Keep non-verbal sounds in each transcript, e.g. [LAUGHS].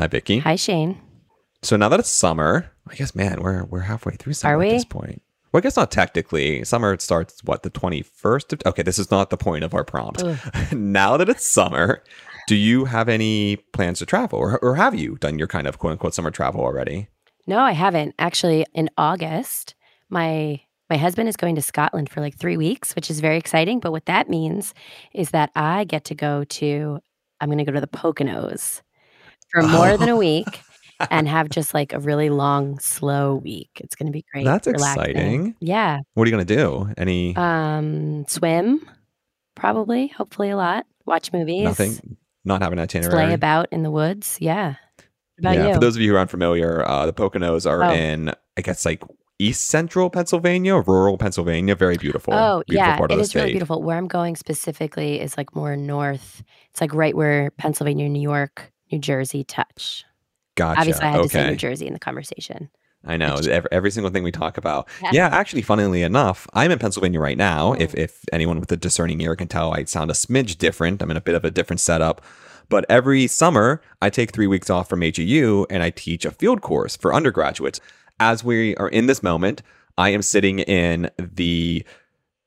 Hi, Vicky. Hi, Shane. So now that it's summer, I guess, man, we're we're halfway through summer Are at we? this point. Well, I guess not technically. Summer starts what the twenty first. of Okay, this is not the point of our prompt. [LAUGHS] now that it's summer, do you have any plans to travel, or, or have you done your kind of quote unquote summer travel already? No, I haven't. Actually, in August, my my husband is going to Scotland for like three weeks, which is very exciting. But what that means is that I get to go to I'm going to go to the Poconos for more than a [LAUGHS] week and have just like a really long, slow week. It's going to be great. That's relaxing. exciting. Yeah. What are you gonna do? Any Um, swim, probably, hopefully a lot. Watch movies. nothing? Not having an itinerary. Play about in the woods. Yeah. About yeah, you? for those of you who are unfamiliar, uh, the Poconos are Oh. in, I guess, like east central Pennsylvania, rural Pennsylvania. Very beautiful. Oh, beautiful yeah, part it is really beautiful. Where I'm going specifically is like more north. It's like right where Pennsylvania, New York, New Jersey touch. Gotcha. Obviously, I had to say. New Jersey in the conversation. I know every, every single thing we talk about. Yeah. Yeah. actually, funnily enough, I'm in Pennsylvania right now. Oh. If if anyone with a discerning ear can tell, I sound a smidge different. I'm in a bit of a different setup. But every summer, I take three weeks off from AGU and I teach a field course for undergraduates. As we are in this moment, I am sitting in the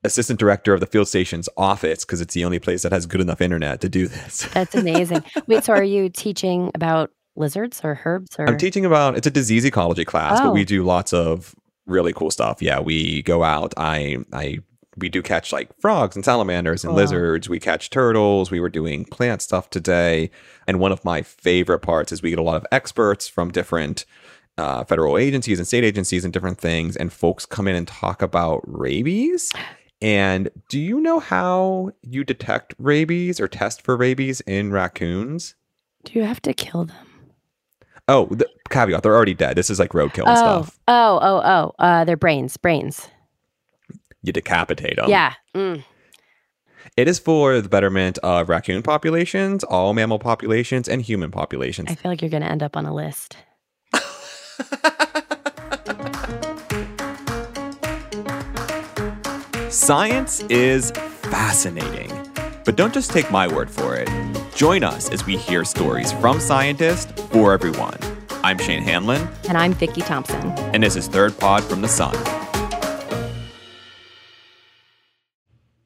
assistant director of the field station's office because it's the only place that has good enough internet to do this. [LAUGHS] That's amazing. Wait, so are you teaching about lizards or herbs or I'm teaching about it's a disease ecology class, Oh. but we do lots of really cool stuff. Yeah, we go out. I I we do catch like frogs and salamanders and lizards. We catch turtles. We were doing plant stuff today, and one of my favorite parts is we get a lot of experts from different. Uh, federal agencies and state agencies and different things, and folks come in and talk about rabies. [GASPS] [GASPS] [GASPS] And do you know how you detect rabies or test for rabies in raccoons? do you have to kill them? Oh, the caveat, they're already dead. This is like roadkill and oh, stuff. oh, oh, oh. Uh, their brains, brains. You decapitate them. yeah. Mm. It is for the betterment of raccoon populations, all mammal populations, and human populations. I feel like you're going to end up on a list. [LAUGHS] Science is fascinating. But don't just take my word for it. Join us as we hear stories from scientists for everyone. I'm Shane Hanlon, And I'm Vicki Thompson. and this is Third Pod from the Sun.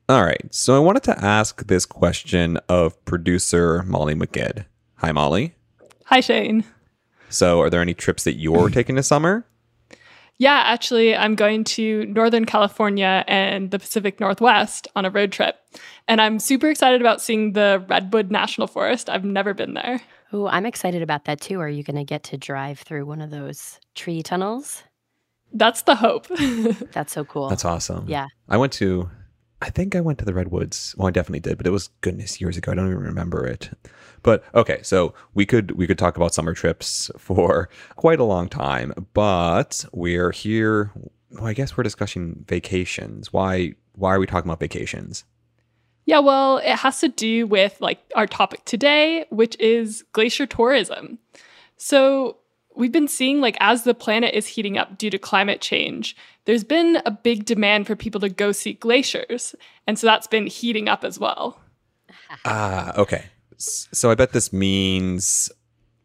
All right, so I wanted to ask this question of producer Molly Magid. Hi, Molly. Hi, Shane. So, are there any trips that you're taking this summer? Yeah, actually, I'm going to Northern California and the Pacific Northwest on a road trip. And I'm super excited about seeing the Redwood National Forest. I've never been there. Oh, I'm excited about that too. Are you going to get to drive through one of those tree tunnels? That's the hope. [LAUGHS] That's so cool. That's awesome. Yeah. I went to, I think I went to the Redwoods. Well, I definitely did, but it was goodness years ago. I don't even remember it. But okay, so we could we could talk about summer trips for quite a long time, but we're here. Well, I guess we're discussing vacations. Why why are we talking about vacations? yeah, well, it has to do with like our topic today, which is glacier tourism. So, we've been seeing like as the planet is heating up due to climate change, there's been a big demand for people to go see glaciers. And so that's been heating up as well. Ah, okay. So I bet this means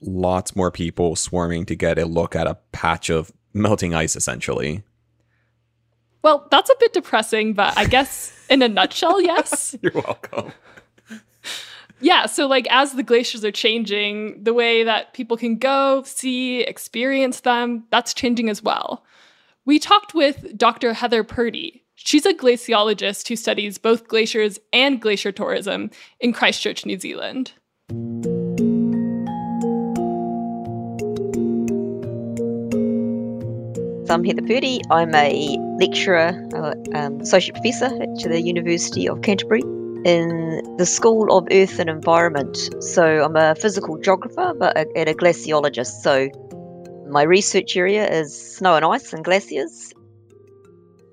lots more people swarming to get a look at a patch of melting ice, essentially. Well, that's a bit depressing, but I guess in a nutshell, [LAUGHS] yes. You're welcome. Yeah, so like as the glaciers are changing, the way that people can go, see, experience them, that's changing as well. We talked with Dr. Heather Purdie. She's a glaciologist who studies both glaciers and glacier tourism in Christchurch, New Zealand. I'm Heather Purdie. I'm a lecturer, uh, um, associate professor at the University of Canterbury in the School of Earth and Environment. So I'm a physical geographer, but a, and a glaciologist. So my research area is snow and ice and glaciers.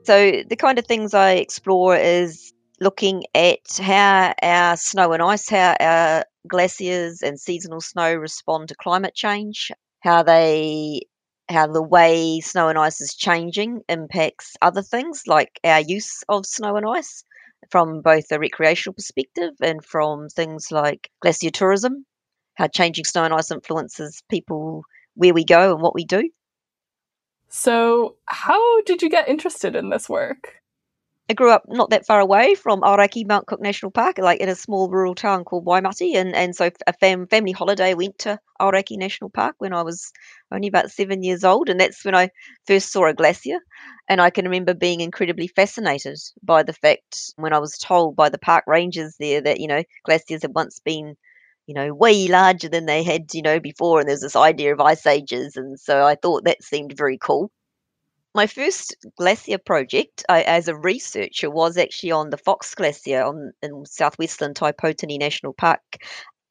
So the kind of things I explore is looking at how our snow and ice, how our glaciers and seasonal snow respond to climate change, how they how the way snow and ice is changing impacts other things like our use of snow and ice from both a recreational perspective and from things like glacier tourism. how changing snow and ice influences people where we go and what we do. So, how did you get interested in this work? I grew up not that far away from Aoraki Mount Cook National Park, like in a small rural town called Waimate, and and so a fam- family holiday went to Aoraki National Park when I was only about seven years old, and that's when I first saw a glacier, and I can remember being incredibly fascinated by the fact when I was told by the park rangers there that you know glaciers had once been you know, way larger than they had, you know, before. And there's this idea of ice ages. And so I thought that seemed very cool. My first glacier project I, as a researcher was actually on the Fox Glacier on, in southwestern Tai Poutini National Park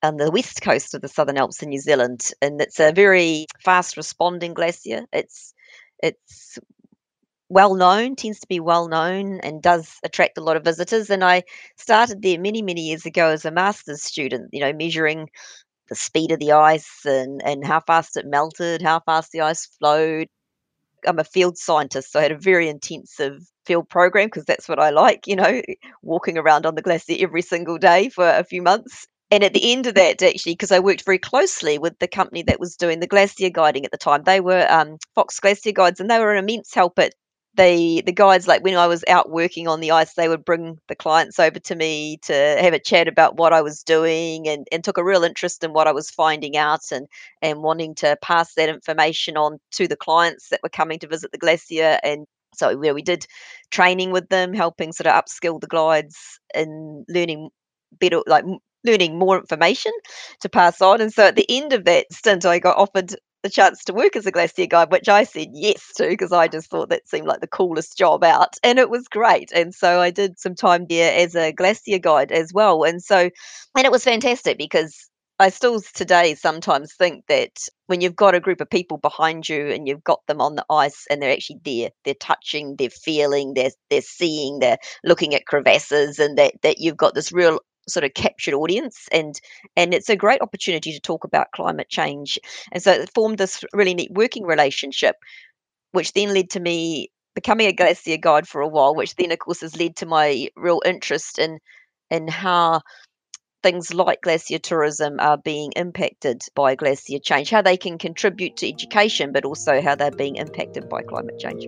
on the west coast of the Southern Alps in New Zealand. And it's a very fast responding glacier. It's it's well known, tends to be well known, and does attract a lot of visitors. And I started there many, many years ago as a master's student, you know, measuring the speed of the ice and, and how fast it melted, how fast the ice flowed. I'm a field scientist, so I had a very intensive field program because that's what I like, you know, walking around on the glacier every single day for a few months. And at the end of that, actually, because I worked very closely with the company that was doing the glacier guiding at the time, they were um, Fox Glacier Guides, and they were an immense help at they the guides like when I was out working on the ice, they would bring the clients over to me to have a chat about what I was doing and, and took a real interest in what I was finding out and and wanting to pass that information on to the clients that were coming to visit the glacier and so yeah, we did training with them, helping sort of upskill the guides and learning better like learning more information to pass on. And so at the end of that stint, I got offered the chance to work as a glacier guide, which I said yes to because I just thought that seemed like the coolest job out. And it was great. And so I did some time there as a glacier guide as well. And so, and it was fantastic because I still today sometimes think that when you've got a group of people behind you and you've got them on the ice and they're actually there, they're touching, they're feeling, they're they're seeing, they're looking at crevasses, and that that you've got this real sort of captured audience and and it's a great opportunity to talk about climate change. And so it formed this really neat working relationship which then led to me becoming a glacier guide for a while which then of course has led to my real interest in in how things like glacier tourism are being impacted by glacier change how they can contribute to education but also how they're being impacted by climate change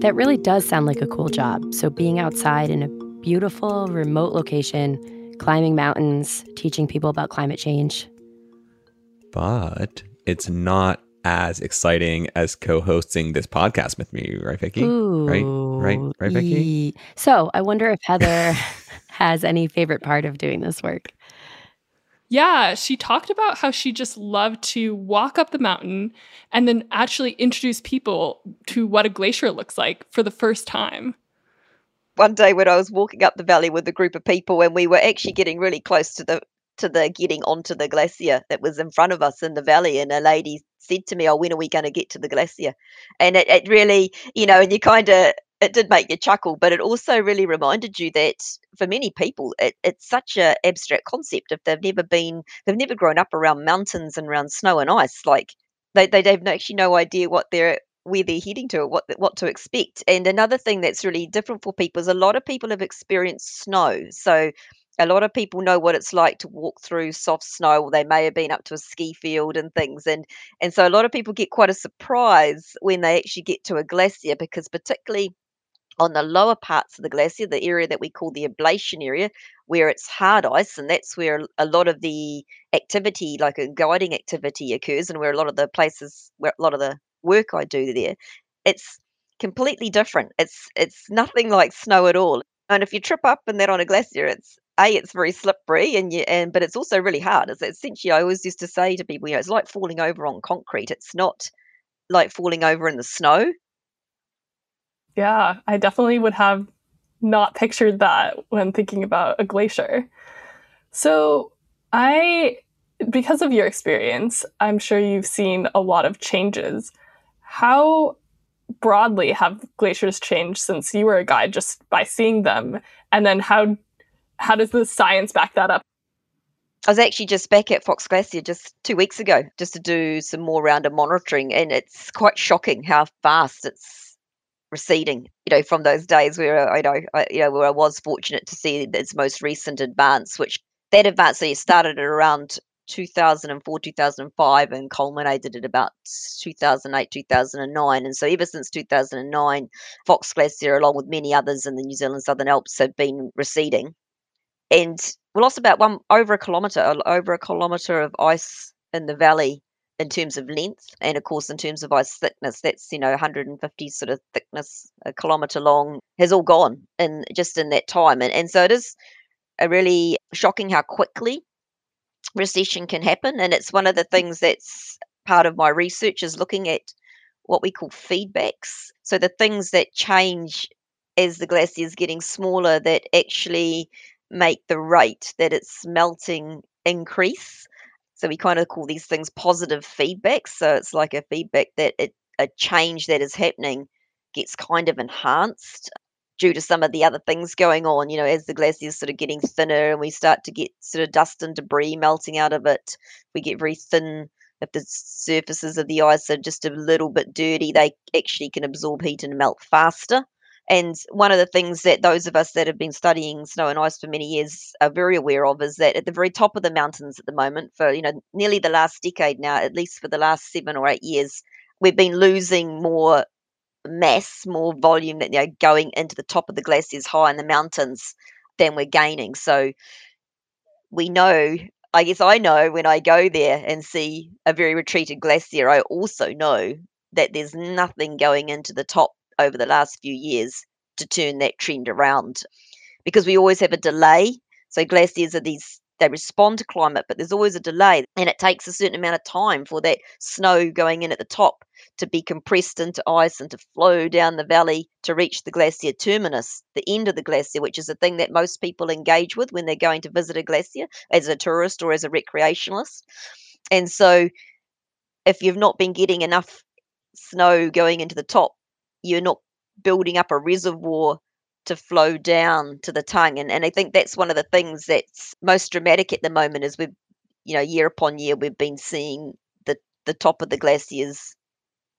That really does sound like a cool job. So, being outside in a beautiful, remote location, climbing mountains, teaching people about climate change. But it's not as exciting as co-hosting this podcast with me, right, Vicky? Ooh, right, right, right, Vicky. So, I wonder if Heather [LAUGHS] has any favorite part of doing this work. Yeah, she talked about how she just loved to walk up the mountain and then actually introduce people to what a glacier looks like for the first time. One day when I was walking up the valley with a group of people and we were actually getting really close to the to the getting onto the glacier that was in front of us in the valley and a lady said to me, Oh, when are we going to get to the glacier? And it, it really, you know, and you kind of it did make you chuckle, but it also really reminded you that for many people, it, it's such an abstract concept. If they've never been, they've never grown up around mountains and around snow and ice, like they they have actually no idea what they're where they're heading to, what what to expect. And another thing that's really different for people is a lot of people have experienced snow, so a lot of people know what it's like to walk through soft snow they may have been up to a ski field and things and and so a lot of people get quite a surprise when they actually get to a glacier because particularly on the lower parts of the glacier, the area that we call the ablation area, where it's hard ice, and that's where a lot of the activity, like a guiding activity, occurs, and where a lot of the places, where a lot of the work I do there, it's completely different. It's it's nothing like snow at all. And if you trip up and that on a glacier, it's a it's very slippery, and you and but it's also really hard. It's essentially I always used to say to people, you know, it's like falling over on concrete. It's not like falling over in the snow yeah, I definitely would have not pictured that when thinking about a glacier. So, I, because of your experience, I'm sure you've seen a lot of changes. How broadly have glaciers changed since you were a guide just by seeing them? And then how how does the science back that up? I was actually just back at Fox Glacier just two weeks ago just to do some more round of monitoring, and it's quite shocking how fast it's receding. You know, from those days where uh, I know, I, you know, where I was fortunate to see its most recent advance, which that advance so started at around 2004, 2005, and culminated at about 2008, 2009. And so, ever since 2009, Fox Glacier, along with many others in the New Zealand Southern Alps, have been receding. And we lost about one over a kilometre, over a kilometre of ice in the valley in terms of length and of course in terms of ice thickness that's you know 150 sort of thickness a kilometre long has all gone in just in that time. And, and so it is a really shocking how quickly recession can happen and it's one of the mm. things that's part of my research is looking at what we call feedbacks. So the things that change as the glacier is getting smaller that actually make the rate that it's melting increase so we kind of call these things positive feedbacks. So it's like a feedback that it, a change that is happening gets kind of enhanced due to some of the other things going on. You know, as the glacier is sort of getting thinner and we start to get sort of dust and debris melting out of it, we get very thin. If the surfaces of the ice are just a little bit dirty, they actually can absorb heat and melt faster. And one of the things that those of us that have been studying snow and ice for many years are very aware of is that at the very top of the mountains at the moment, for you know nearly the last decade now, at least for the last seven or eight years, we've been losing more mass, more volume that you know going into the top of the glaciers high in the mountains than we're gaining. So we know I guess I know when I go there and see a very retreated glacier, I also know that there's nothing going into the top over the last few years to turn that trend around because we always have a delay. So glaciers are these they respond to climate, but there's always a delay, and it takes a certain amount of time for that snow going in at the top to be compressed into ice and to flow down the valley to reach the glacier terminus, the end of the glacier, which is the thing that most people engage with when they're going to visit a glacier as a tourist or as a recreationalist. And so, if you've not been getting enough snow going into the top, you're not building up a reservoir to flow down to the tongue. And and I think that's one of the things that's most dramatic at the moment is we've you know, year upon year we've been seeing the the top of the glaciers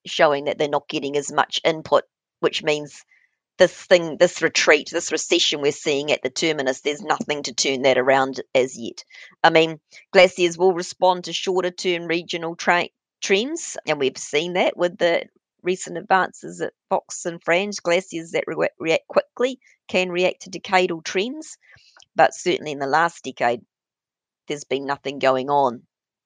showing that they're not getting as much input, which means this thing, this retreat, this recession we're seeing at the terminus, there's nothing to turn that around as yet. I mean, glaciers will respond to shorter term regional tra- trends, and we've seen that with the recent advances at Fox and Franz, glaciers that re- react quickly can react to decadal trends. But certainly in the last decade, there's been nothing going on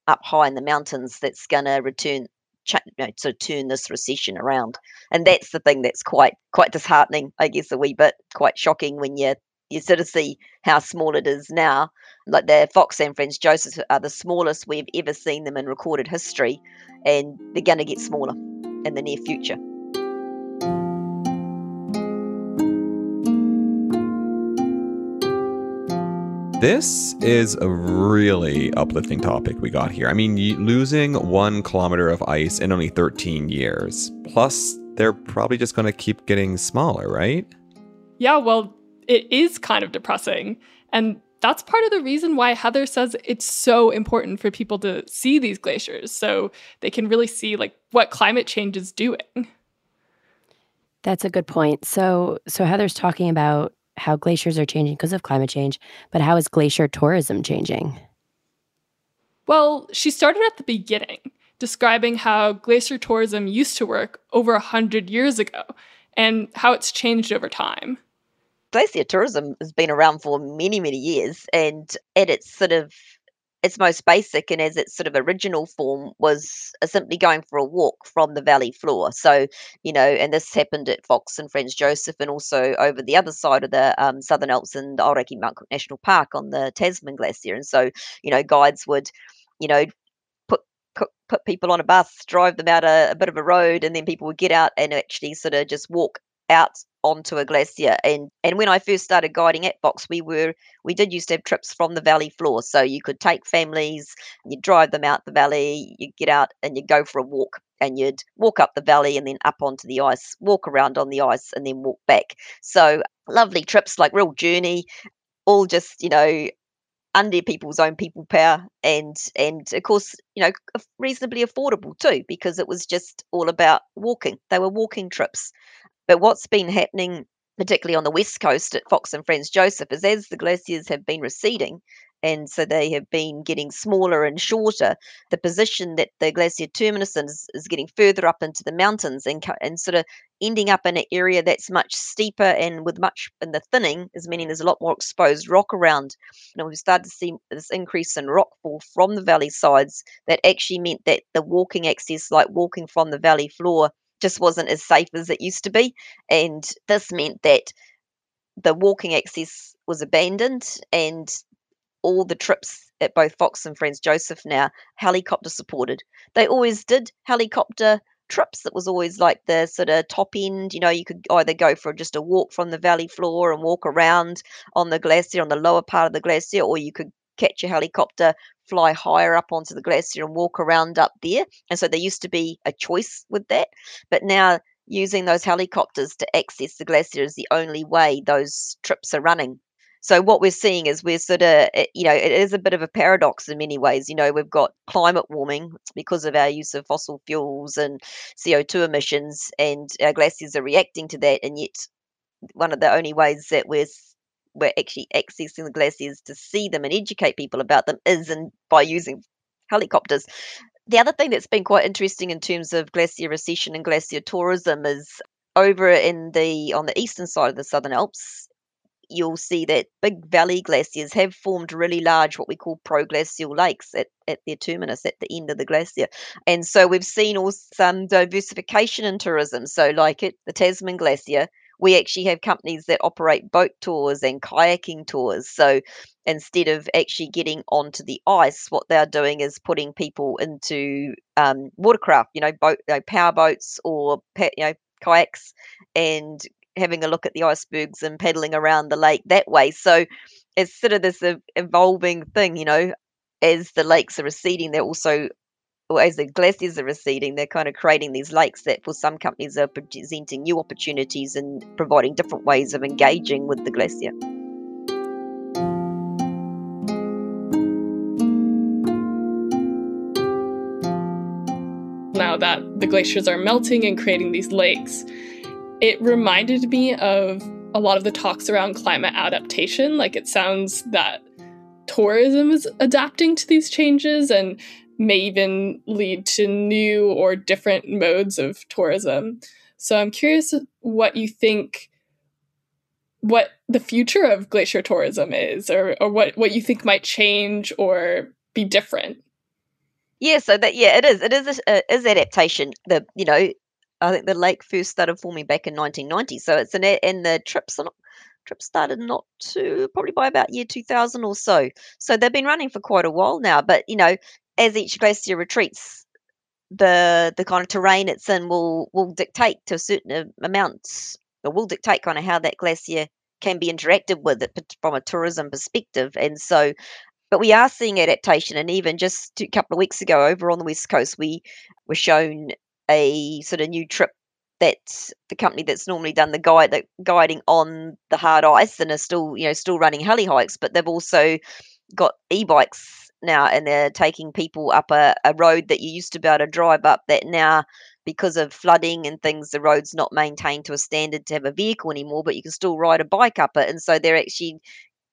up high in the mountains that's going to return ch- you know, to turn this recession around. And that's the thing that's quite quite disheartening, I guess, a wee bit quite shocking when you you sort of see how small it is now. Like the Fox and Franz Josef are the smallest we've ever seen them in recorded history, and they're going to get smaller in the near future. This is a really uplifting topic we got here. I mean, losing one kilometer of ice in only 13 years. Plus, they're probably just going to keep getting smaller, right? Yeah, well, it is kind of depressing. And that's part of the reason why Heather says it's so important for people to see these glaciers so they can really see like what climate change is doing. That's a good point. So so Heather's talking about how glaciers are changing because of climate change, but how is glacier tourism changing? Well, she started at the beginning, describing how glacier tourism used to work over a 100 years ago and how it's changed over time glacier tourism has been around for many, many years, and at its sort of its most basic and as its sort of original form was simply going for a walk from the valley floor. So, you know, and this happened at Fox and Franz Josef and also over the other side of the um, Southern Alps and the Aoraki Mount Cook National Park on the Tasman Glacier. And so, you know, guides would, you know, put put, put people on a bus, drive them out a, a bit of a road, and then people would get out and actually sort of just walk out onto a glacier and and when I first started guiding at Fox, we were we did used to have trips from the valley floor so you could take families you drive them out the valley you get out and you go for a walk and you'd walk up the valley and then up onto the ice walk around on the ice and then walk back. So lovely trips like real journey all just you know under people's own people power and and of course you know reasonably affordable too because it was just all about walking. They were walking trips But what's been happening, particularly on the west coast at Fox and Franz Josef, is as the glaciers have been receding, and so they have been getting smaller and shorter. The position that the glacier terminus is, is getting further up into the mountains and, and sort of ending up in an area that's much steeper and with much in the thinning is meaning there's a lot more exposed rock around. And we've started to see this increase in rockfall from the valley sides that actually meant that the walking access, like walking from the valley floor, just wasn't as safe as it used to be. And this meant that the walking access was abandoned and all the trips at both Fox and Franz Josef now helicopter supported. They always did helicopter trips. It was always like the sort of top end. You know, you could either go for just a walk from the valley floor and walk around on the glacier on the lower part of the glacier, or you could catch a helicopter, fly higher up onto the glacier and walk around up there. And so there used to be a choice with that. But now using those helicopters to access the glacier is the only way those trips are running. So what we're seeing is we're sort of, eh, you know, it is a bit of a paradox in many ways. You know, we've got climate warming because of our use of fossil fuels and CO2 emissions, and our glaciers are reacting to that. And yet, one of the only ways that we're we're actually accessing the glaciers to see them and educate people about them is in, by using helicopters. The other thing that's been quite interesting in terms of glacier recession and glacier tourism is over in the on the eastern side of the Southern Alps you'll see that big valley glaciers have formed really large, what we call proglacial lakes at, at their terminus at the end of the glacier. And so we've seen also some diversification in tourism. So, like at the Tasman Glacier, we actually have companies that operate boat tours and kayaking tours. So instead of actually getting onto the ice, what they're doing is putting people into um, watercraft, you know, boat, you know, power boats or you know kayaks, and having a look at the icebergs and paddling around the lake that way. So it's sort of this evolving thing, you know, as the lakes are receding, they're also, or as the glaciers are receding, they're kind of creating these lakes that for some companies are presenting new opportunities and providing different ways of engaging with the glacier. Now that the glaciers are melting and creating these lakes, it reminded me of a lot of the talks around climate adaptation. Like it sounds that tourism is adapting to these changes and may even lead to new or different modes of tourism. So I'm curious what you think what the future of glacier tourism is or, or what, what you think might change or be different. Yeah, so that yeah, it is. It is a, uh, is adaptation. The you know I think the lake first started forming back in 1990. So it's an and the trips not trip started not to probably by about year 2000 or so. So they've been running for quite a while now. But you know, as each glacier retreats, the the kind of terrain it's in will will dictate to a certain amount, or will dictate kind of how that glacier can be interacted with it from a tourism perspective. And so, but we are seeing adaptation. And even just a couple of weeks ago, over on the west coast, we were shown a sort of new trip that the company that's normally done the guide the guiding on the hard ice and are still you know still running heli hikes but they've also got e-bikes now and they're taking people up a, a road that you used to be able to drive up that now because of flooding and things the road's not maintained to a standard to have a vehicle anymore but you can still ride a bike up it and so they're actually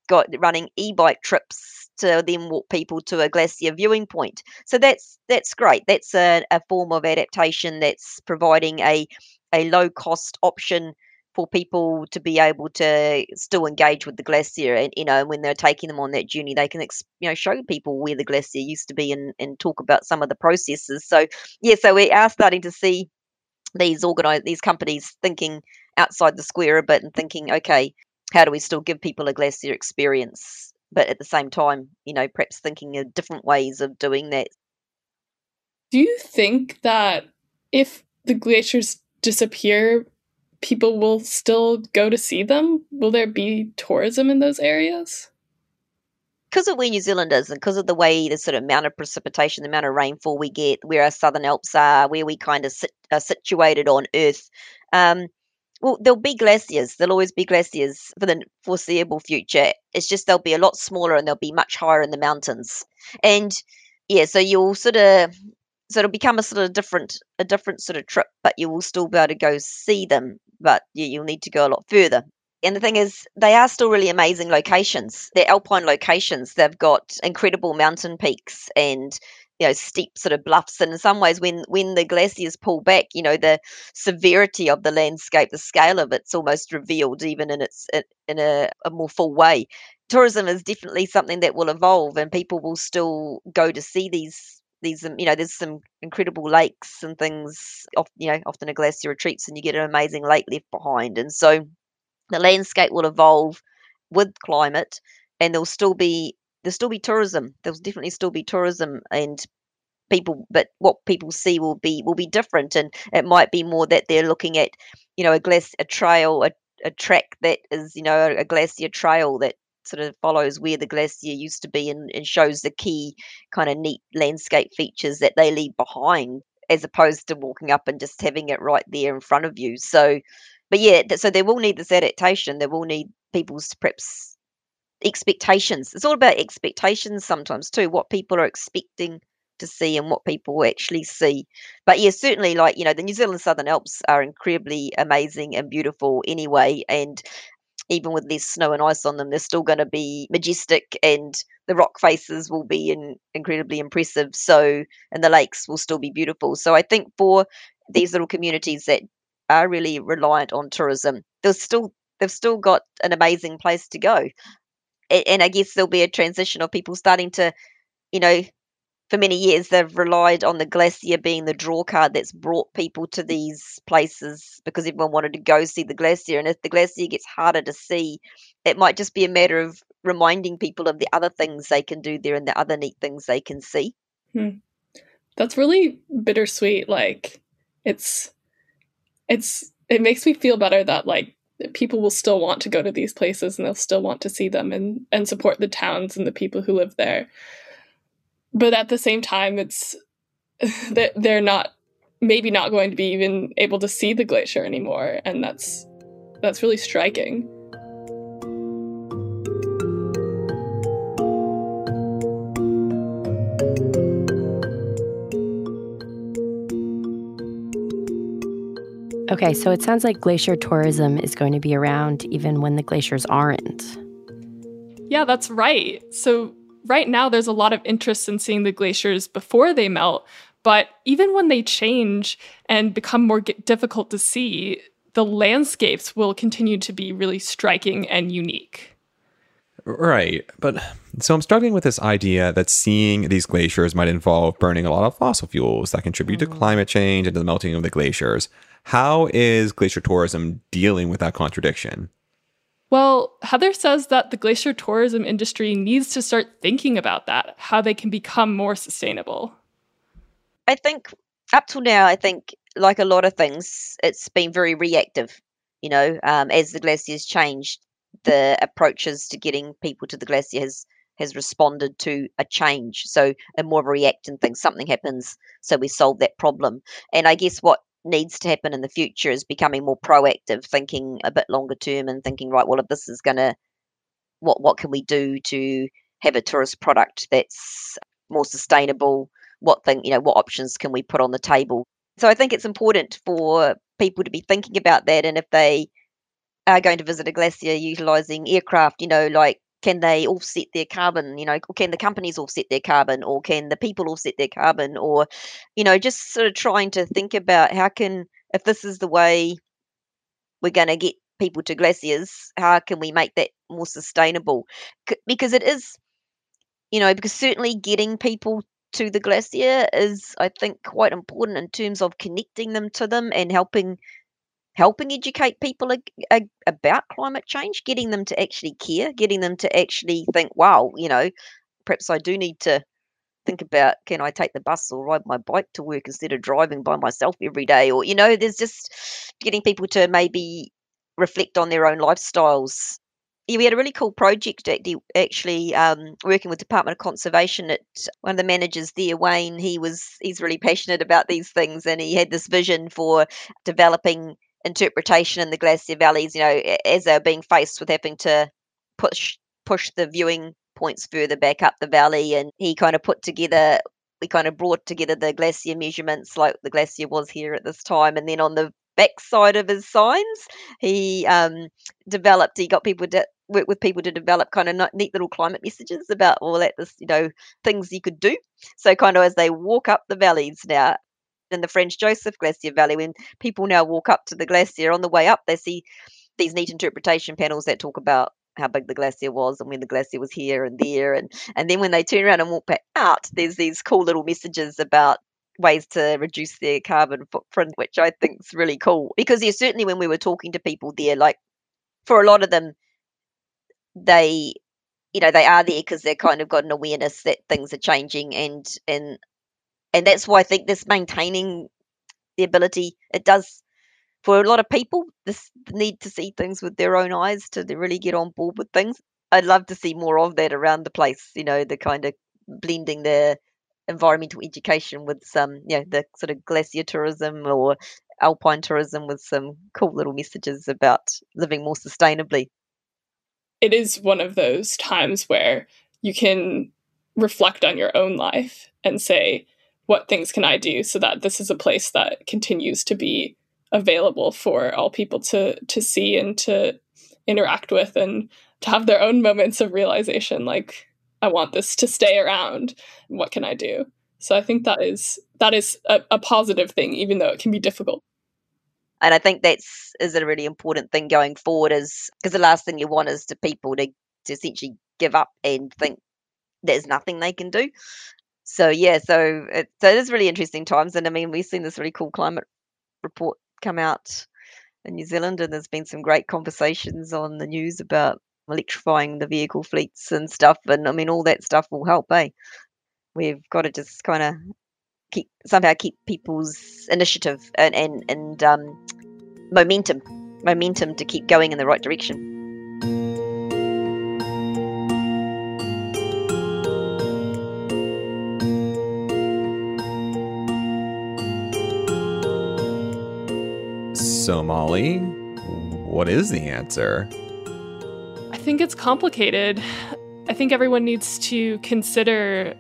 got running e-bike trips to then walk people to a glacier viewing point. So that's that's great. That's a, a form of adaptation that's providing a a low cost option for people to be able to still engage with the glacier and you know when they're taking them on that journey they can you know show people where the glacier used to be and, and talk about some of the processes so yeah so we are starting to see these organize these companies thinking outside the square a bit and thinking okay how do we still give people a glacier experience but at the same time, you know, perhaps thinking of different ways of doing that. Do you think that if the glaciers disappear, people will still go to see them? Will there be tourism in those areas? Because of where New Zealand is and because of the way the sort of amount of precipitation, the amount of rainfall we get, where our southern Alps are, where we kind of sit, are situated on Earth, um, well, there'll be glaciers. There'll always be glaciers for the foreseeable future. It's just they'll be a lot smaller and they'll be much higher in the mountains. And yeah, so you'll sort of so it'll become a sort of different a different sort of trip, but you will still be able to go see them. But you'll need to go a lot further. And the thing is, they are still really amazing locations. They're alpine locations. They've got incredible mountain peaks and you know steep sort of bluffs and in some ways when when the glaciers pull back you know the severity of the landscape the scale of it's almost revealed even in its in a, a more full way tourism is definitely something that will evolve and people will still go to see these these you know there's some incredible lakes and things off you know often a glacier retreats and you get an amazing lake left behind. And so the landscape will evolve with climate and there'll still be there'll still be tourism. There'll definitely still be tourism and people but what people see will be will be different. And it might be more that they're looking at you know a glass a trail a, a track that is you know a glacier trail that sort of follows where the glacier used to be and, and shows the key kind of neat landscape features that they leave behind as opposed to walking up and just having it right there in front of you. So but yeah so they will need this adaptation. They will need people's perhaps expectations. It's all about expectations sometimes too what people are expecting to see and what people actually see. But yeah, certainly, like you know, the New Zealand Southern Alps are incredibly amazing and beautiful anyway, and even with less snow and ice on them, they're still going to be majestic, and the rock faces will be in, incredibly impressive. So, and the lakes will still be beautiful. So, I think for these little communities that are really reliant on tourism, they'll still they've still got an amazing place to go. And I guess there'll be a transition of people starting to, you know, for many years they've relied on the glacier being the draw card that's brought people to these places because everyone wanted to go see the glacier and if the glacier gets harder to see it might just be a matter of reminding people of the other things they can do there and the other neat things they can see hmm. that's really bittersweet like it's it's it makes me feel better that like people will still want to go to these places and they'll still want to see them and and support the towns and the people who live there but at the same time it's [LAUGHS] that they're not maybe not going to be even able to see the glacier anymore and that's that's really striking Okay, so it sounds like glacier tourism is going to be around even when the glaciers aren't. Yeah, that's right. So right now there's a lot of interest in seeing the glaciers before they melt, but even when they change and become more difficult to see, the landscapes will continue to be really striking and unique. Right. But so I'm struggling with this idea that seeing these glaciers might involve burning a lot of fossil fuels that contribute mm. to climate change and to the melting of the glaciers. How is glacier tourism dealing with that contradiction? Well, Heather says that the glacier tourism industry needs to start thinking about that, how they can become more sustainable. I think up till now, I think like a lot of things, it's been very reactive. You know, um, as the glaciers changed, the approaches to getting people to the glacier has has responded to a change. So a more of a reactant thing. Something happens, so we solve that problem. And I guess what needs to happen in the future is becoming more proactive, thinking a bit longer term and thinking, right, well, if this is going to, what what can we do to have a tourist product that's more sustainable? What thing, you know, what options can we put on the table? So I think it's important for people to be thinking about that, and if they are going to visit a glacier utilizing aircraft, you know, like can they offset their carbon you know can the companies offset their carbon or can the people offset their carbon or you know just sort of trying to think about how can if this is the way we're going to get people to glaciers how can we make that more sustainable? Because it is you know because certainly getting people to the glacier is i think quite important in terms of connecting them to them and helping helping educate people ag- ag- about climate change, getting them to actually care, getting them to actually think, wow, you know, perhaps I do need to think about can I take the bus or ride my bike to work instead of driving by myself every day? Or, you know, there's just getting people to maybe reflect on their own lifestyles. Yeah, we had a really cool project actually um, working with Department of Conservation at one of the managers there, Wayne. He was he's really passionate about these things, and he had this vision for developing interpretation in the glacier valleys, you know, as they're being faced with having to push push the viewing points further back up the valley, and he kind of put together. We kind of brought together the glacier measurements, like the glacier was here at this time, and then on the backside of his signs. He um, developed. He got people to work with people to develop kind of neat little climate messages about all that this you know things you could do. So kind of as they walk up the valleys now in the Franz Josef Glacier Valley, when people now walk up to the glacier on the way up, they see these neat interpretation panels that talk about how big the glacier was and when the glacier was here and there and and then when they turn around and walk back out there's these cool little messages about ways to reduce their carbon footprint which i think is really cool. Because yeah certainly when we were talking to people there like for a lot of them they you know they are there because they've kind of got an awareness that things are changing and and and that's why i think this maintaining the ability it does for a lot of people, this need to see things with their own eyes to really get on board with things. I'd love to see more of that around the place. You know, the kind of blending the environmental education with some, you know, the sort of glacier tourism or alpine tourism with some cool little messages about living more sustainably. It is one of those times where you can reflect on your own life and say, what things can I do so that this is a place that continues to be available for all people to to see and to interact with and to have their own moments of realization like i want this to stay around. What can i do? So i think that is that is a, a positive thing even though it can be difficult. And i think that's is a really important thing going forward is because the last thing you want is to people to, to essentially give up and think there's nothing they can do so yeah so it, so it is really interesting times and i mean we've seen this really cool climate report come out in New Zealand, and there's been some great conversations on the news about electrifying the vehicle fleets and stuff. And I mean, all that stuff will help, eh? We've got to just kind of keep somehow keep people's initiative and and and um, momentum, momentum to keep going in the right direction. So, Molly, what is the answer? I think it's complicated. I think everyone needs to consider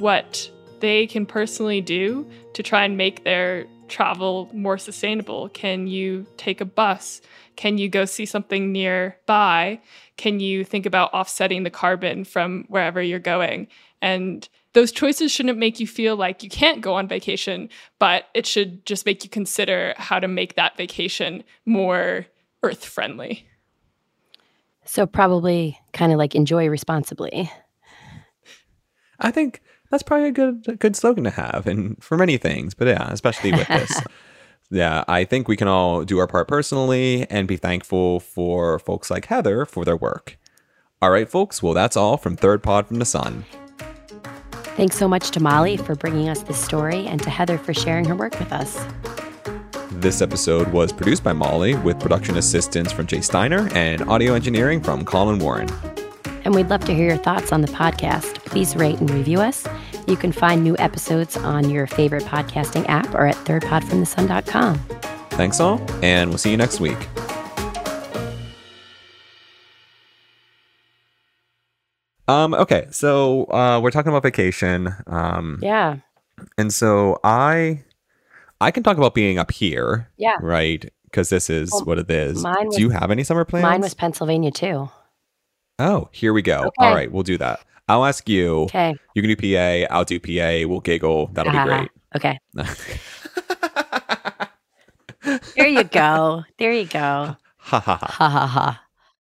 what they can personally do to try and make their travel more sustainable. Can you take a bus? Can you go see something nearby? Can you think about offsetting the carbon from wherever you're going? And those choices shouldn't make you feel like you can't go on vacation, but it should just make you consider how to make that vacation more earth friendly. So, probably kind of like enjoy responsibly. I think that's probably a good a good slogan to have, and for many things, but yeah, especially with this. [LAUGHS] yeah, I think we can all do our part personally and be thankful for folks like Heather for their work. All right, folks. Well, that's all from Third Pod from the Sun. Thanks so much to Molly for bringing us this story and to Heather for sharing her work with us. This episode was produced by Molly with production assistance from Jay Steiner and audio engineering from Colin Warren. And we'd love to hear your thoughts on the podcast. Please rate and review us. You can find new episodes on your favorite podcasting app or at thirdpodfromthesun.com. Thanks all, and we'll see you next week. Um, okay, so uh, we're talking about vacation. Um, yeah. And so I, I can talk about being up here. Yeah. Right, because this is well, what it is. Was, Do you have any summer plans? Mine was Pennsylvania too. Oh, here we go. Okay. All right, we'll do that. I'll ask you. Okay. You can do PA. I'll do PA. We'll giggle. That'll uh, be great. Okay. [LAUGHS] there you go. There you go. Ha ha ha. Ha ha ha.